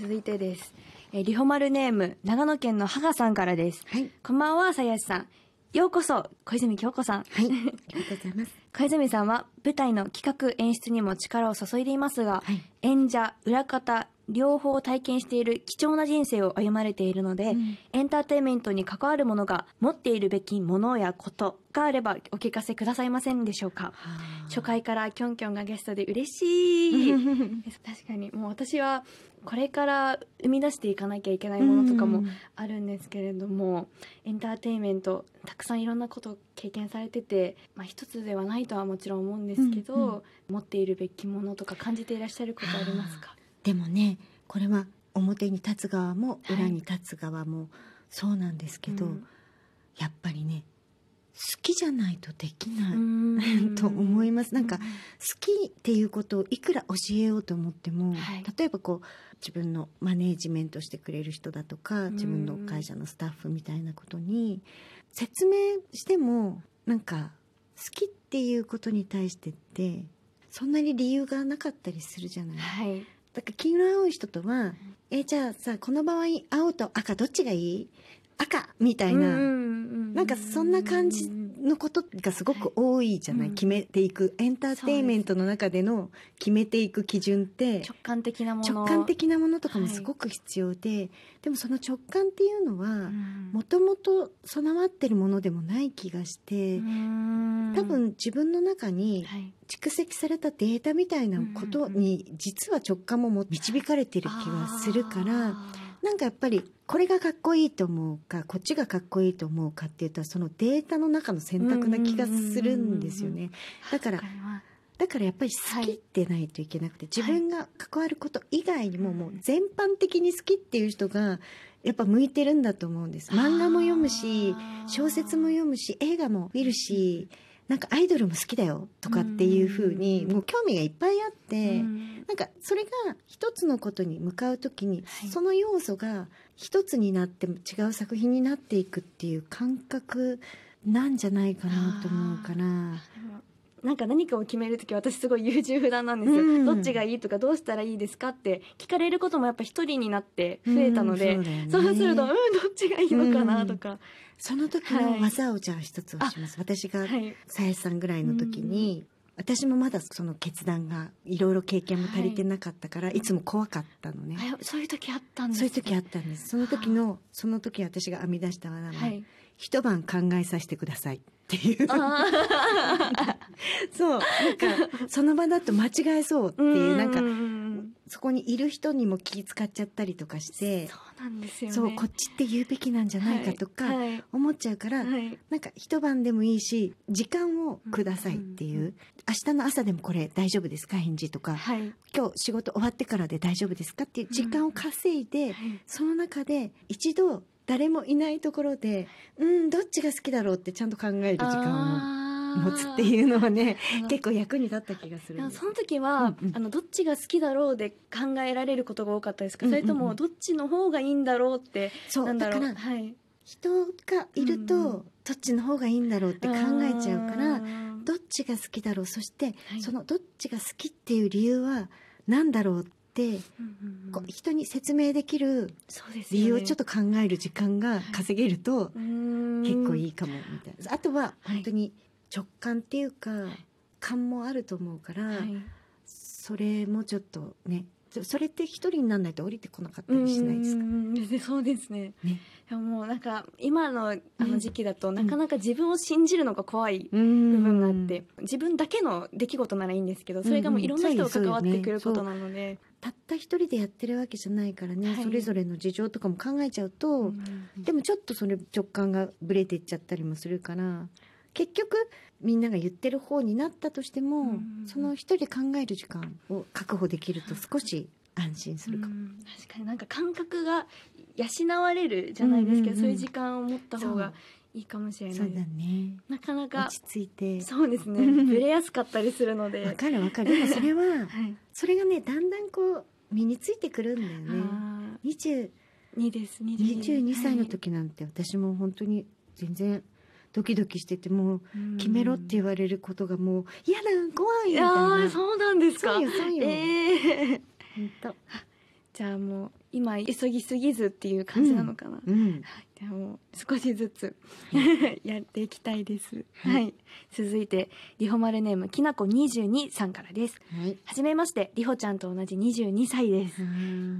続いてです。えーリホマルネーム、長野県のハガさんからです。はい。こんばんは、さやしさん。ようこそ、小泉京子さん。はい。ありがとうございます。小泉さんは舞台の企画演出にも力を注いでいますが、はい演者裏方両方体験している貴重な人生を歩まれているので、うん。エンターテインメントに関わるものが持っているべきものやことがあればお聞かせくださいませんでしょうか？初回からキョンキョンがゲストで嬉しい。確かにもう私はこれから生み出していかなきゃいけないものとかもうん。あるんですけれども、エンターテインメントたくさんいろんなことを経験されてて、まあ、一つではないとはもちろん思うんですけど、うんうん。持っているべきものとか感じていらっしゃることありますか？でもね、これは表に立つ側もはい。裏に立つ側もそうなんですけど、うん。やっぱりね、好きじゃないとできない。うん。と思います。なんかうん。好きっていうことをいくら教えようと思っても、はい。例えばこう自分のマネージメントしてくれる人だとかん。自分の会社のスタッフみたいなことに説明してもなんか好きっていうことに対してってそんなに理由がなかったりするじゃない。はいだから黄色青い人とは、えじゃあさこの場合青と赤どっちがいい？赤みたいな、なんかそんな感じのことがすごく多いじゃない、うん。決めていく。エンターテインメントの中での決めていく基準って直感的なもの。直感的なものとかもはいすごく必要で、でもその直感っていうのはうん。もともと備わってるものでもない気がして、うん。多分自分の中にはい。蓄積されたデータみたいなことに実は直感もも導かれてる気はするから。あなんかやっぱりこれがかっこいいと思うかこっちがかっこいいと思うかっていうとそのデータの中の選択な気がするんですよね。ーだからだからやっぱり好きってないといけなくて、自分が関わること以外にももう全般的に好きっていう人がやっぱ向いてるんだと思うんです。漫画も読むし小説も読むし映画も見るしなんかアイドルも好きだよとかっていう風にうん。もう興味がいっぱいあって、うん。なんかそれが一つのことに向かうときに、はい。その要素が一つになっても違う作品になっていくっていう感覚なんじゃないかなと思うから。なんか何かを決めるとき私すごい優柔不断なんですよ、うん。どっちがいいとかどうしたらいいですかって聞かれることもやっぱ一人になって増えたので、うんそうね。そうするとうんどっちがいいのかなとか、その時の技をじゃあ一つ教えます。私がはい。さやさんぐらいの時に、私もまだその決断がいろいろ経験も足りてなかったから、い、つも怖かったのね。あそういう時あったんですそういう時あったんです。その時の、その時私が編み出した技は、はい。一晩考えさせてくださいっていう。あそう。なんか、その場だと間違えそうってーいう、なんかう、んそこにいる人にも気使っちゃったりとかして、そうなんですよね。そう、こっちって言うべきなんじゃないかとか思っちゃうから、はい。なんか一晩でもいいし、時間をくださいっていう、明日の朝でもこれ大丈夫ですか返事とか、はい。今日仕事終わってからで大丈夫ですかっていう時間を稼いで、はい。その中で一度誰もいないところで、うん、どっちが好きだろうってちゃんと考える時間を持つってういうのはね結構役に立った気がするその時は、うんうん。あのどっちが好きだろうで考えられることが多かったですか、うんうんうん。それともどっちの方がいいんだろうってそう。なんだろう？だからはい、人がいると、うんうん。どっちの方がいいんだろうって考えちゃうからんどっちが好きだろうそして、はい。そのどっちが好きっていう理由は何だろうって、うんうんうん。こう人に説明できる理由をちょっと考える時間が稼げると結結構いいかもみたいな。あとは本当に直感っていうか感もあると思うから、はい。それもちょっとねそそれって一人にならないと降りてこなかったりしないですか？うそうですね。ね。いやもうなんか今のあのね時期だとなかなか自分を信じるのが怖い部部分があって、自分だけの出来事ならいいんですけどそれがもういろんな人が関わってくることなので、たった一人でやってるわけじゃないからね、はい。それぞれの事情とかも考えちゃうと、うん。でもちょっとそれ直感がブレていっちゃったりもするから結局みんなが言ってる方になったとしても、うんその一人で考える時間を確保できると少し安心するかも。うん。確かになんか感覚が養われるじゃないですけど、うんうんうん。そういう時間を持った方がいいかもしれない。ね。なかなか落ち着いて。そうですね。ブレやすかったりするので。わかるわかる。でもそれは はい。それがねだんだんこう身についてくるんだよね。あ20 2です22歳の時なんて私も本当に全然ドキドキしててもう決めろって言われることがもう嫌だ怖いみたいな。そうなんですか。そうよそうよ。ええ本当じじゃあもう今急ぎすぎずっていう感じなのかな、うんはい、でも少しずつ やっていきたいです。はいはい、続いてリホマルネームきなこ22さんからです。はいはじめまして、りほちゃんと同じ22歳です。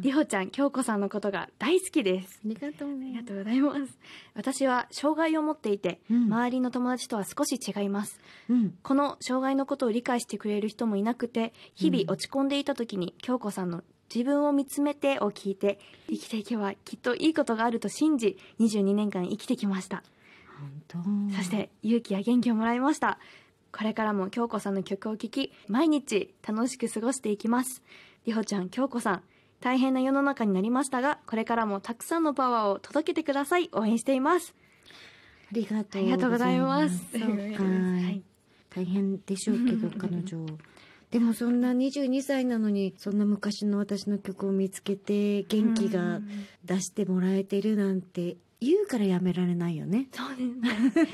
りほちゃん、京子さんのことが大好きです。ありがとうありがとうございます。私は障害を持っていて、うん周りの友達とは少し違います。うんこの障害のことを理解してくれる人もいなくて、日々うん落ち込んでいた時に、京子さんの自分を見つめてを聞いて、生きていけばきっといいことがあると信じ、22年間生きてきました。本当そして勇気や元気をもらいました。これからも京子さんの曲を聴き、毎日楽しく過ごしていきます。りほちゃん、京子さん、大変な世の中になりましたが、これからもたくさんのパワーを届けてください。応援しています。ありがとうございます。はい。大変でしょうけど彼女でもそんな22歳なのにそんな昔の私の曲を見つけて元気がうん。出してもらえてるなんて言うからやめられないよね。そうですね。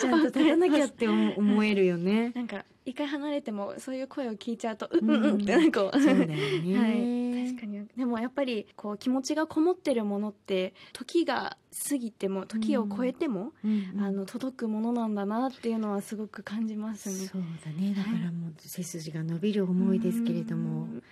ちゃんと立たなきゃって思思えるよね。なんか、一回離れても、そういう声を聞いちゃうと、ううん。うんうんってなんか。そうだよね、はい、確かに。でもやっぱりこう気持ちがこもってるものって時が過ぎても時を超えても、あの届くものなんだなっていうのはすごく感じますね。そうだね。だからもう背筋が伸びる思いですけれども。うん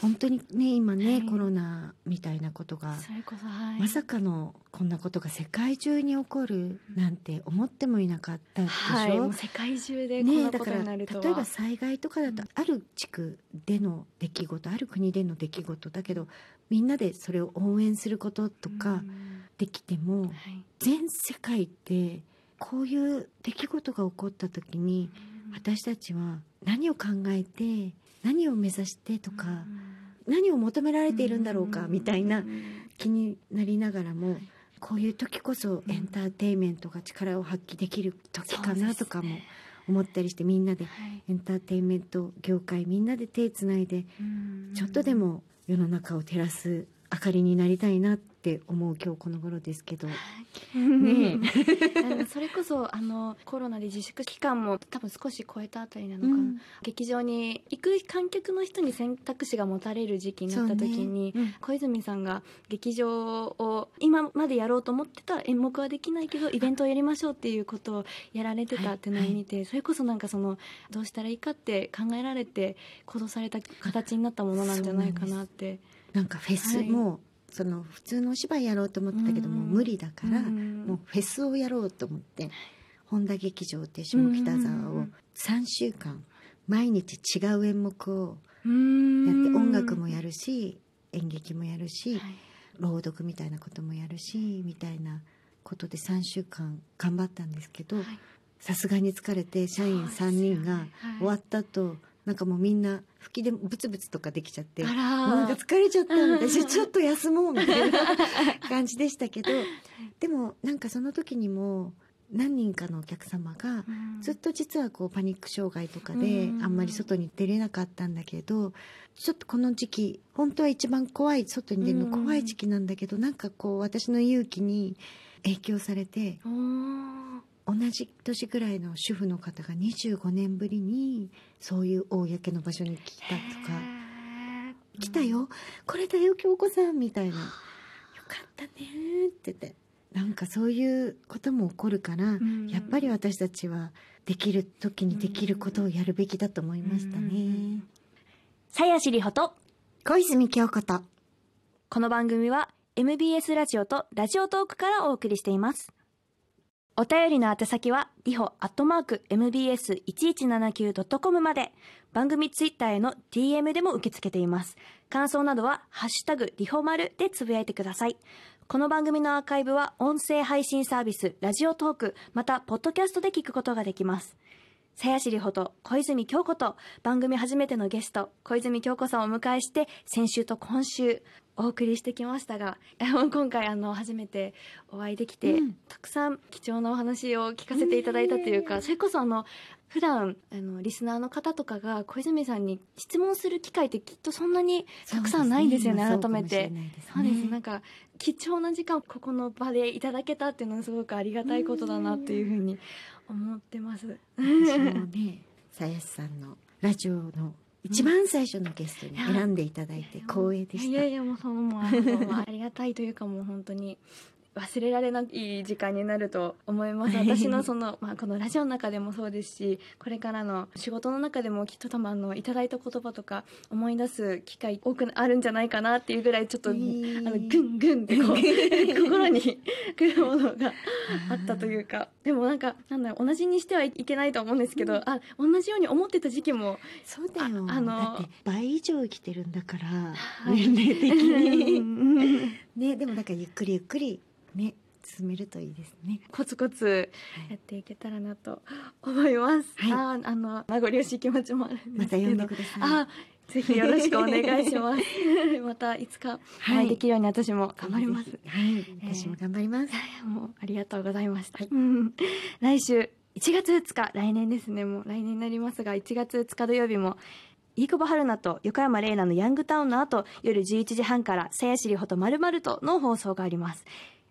本当にね今ね、はい。コロナみたいなことがそれこそはい。まさかのこんなことが世界中に起こるなんて思ってもいなかったでしょ、はい。もう世界中でこんねなことだから例になるとは、えば災害とかだとある地区での出来事ある国での出来事だけどみんなでそれを応援することとかうん。できてもはい。全世界ってこういう出来事が起こった時に私たちは何を考えて何を目指してとか何を求められているんだろうかみたいな気になりながらもこういう時こそエンターテインメントが力を発揮できる時かなとかも思ったりしてみんなではい。エンターテインメント業界みんなで手つないでうん。ちょっとでも世の中を照らす明かりになりたいなって思う今日この頃ですけど。ね あのそれこそあのコロナで自粛期間も多分少し超えたあたりなのかな、うん。劇場に行く観客の人に選択肢が持たれる時期になった時に、ね。小泉さんが劇場を今までやろうと思ってた演目はできないけどイベントをやりましょうっていうことをやられてたっていうのを見て、それこそなんかそのどうしたらいいかって考えられて行動された形になったものなんじゃないかなって。なんかフェスはい。もその普通のお芝居やろうと思ってたけどもうん。無理だからうん。もうフェスをやろうと思って本田劇場って下北沢を3週間毎日違う演目をうやんって音楽もやるし演劇もやるしはい。朗読みたいなこともやるしみたいなことで3週間頑張ったんですけどはい。さすがに疲れて社員3人が終わった後なんかもうみんな吹きでブツブツとかできちゃってなんか疲れちゃったんで ちょっと休もうみたいな感じでしたけど でもなんかその時にも何人かのお客様がずっと実はこうパニック障害とかでうん。あんまり外に出れなかったんだけどちょっとこの時期本当は一番怖い外に出るの怖い時期なんだけどなんかこう私の勇気に影響されて同じ年ぐらいの主婦の方が25年ぶりにそういう公の場所に来たとか。へ「ー。来たよ。これだよ京子さん」みたいな「よかったね」って言って。なんかそういうことも起こるからん。やっぱり私たちはできる時にできることをやるべきだと思いましたうん。ね。さやしりほと。小泉京子と。この番組は MBS ラジオとラジオトークからお送りしていますお便りの宛先はリホアットマーク MBS1179.com まで。番組ツイッターへの DM でも受け付けています。感想などはハッシュタグリホマルでつぶやいてください。この番組のアーカイブは音声配信サービスラジオトークまたポッドキャストで聞くことができます。さやしりほと小泉京子と番組初めてのゲスト小泉京子さんをお迎えして先週と今週お送りしてきましたがえ今回あの初めてお会いできて、うん。たくさん貴重なお話を聞かせていただいたというか、それこそあの普段あのリスナーの方とかが小泉さんに質問する機会ってきっとそんなにたくさんないんですよねそう改めて。そうです、なんかか貴重な時間をここの場でいただけたっていうのはすごくありがたいことだなっていうふうに思ってます。私もね さやしさんのラジオの一番最初のゲストに選んでいただいて光栄でしたいやいやもうそのもうありがたいというかもう本当に忘れられない時間になると思います。私のその、まあ、このラジオの中でもそうですしこれからの仕事の中でもきっと多分あのいただいた言葉とか思い出す機会多くあるんじゃないかなっていうぐらいちょっと、あのグングンってこう 心にくるものがあったというか。でもなんかなんだろう同じにしてはいけないと思うんですけど、あ同じように思ってた時期もそうだよ。ああのだって倍以上生きてるんだから、い。年齢的にに ねでもだからゆっくりゆっくりね進めるといいですね。コツコツやっていけたらなと思います。はい。あーあの名残惜しい気持ちもあるんですけど。また呼んでください。あーぜひよろしくお願いします。またいつかお会いできるように私も頑張ります。はい。私も頑張ります、もうありがとうございました。うん。来週1月2日来年ですね。もう来年になりますが1月2日土曜日も飯久保春菜と横山玲奈のヤングタウンの後夜11時半から「さやしりほとまるまると」の放送があります、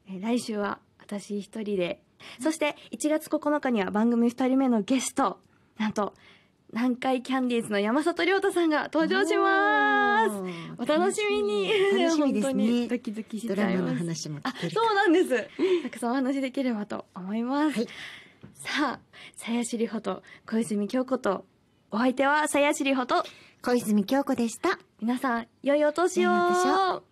えー来週は私一人でそして1月9日には番組2人目のゲストなんと南海キャンディーズの山里亮太さんが登場します。お楽しみに。楽しみです本当にね。ドキドキしちゃいます。の話もあそうなんです。たくさんお話できればと思います、はい。さあさやしりほと小泉京子とお相手はさやしりほと小泉京子でした。皆さん良いお年を。良いお年を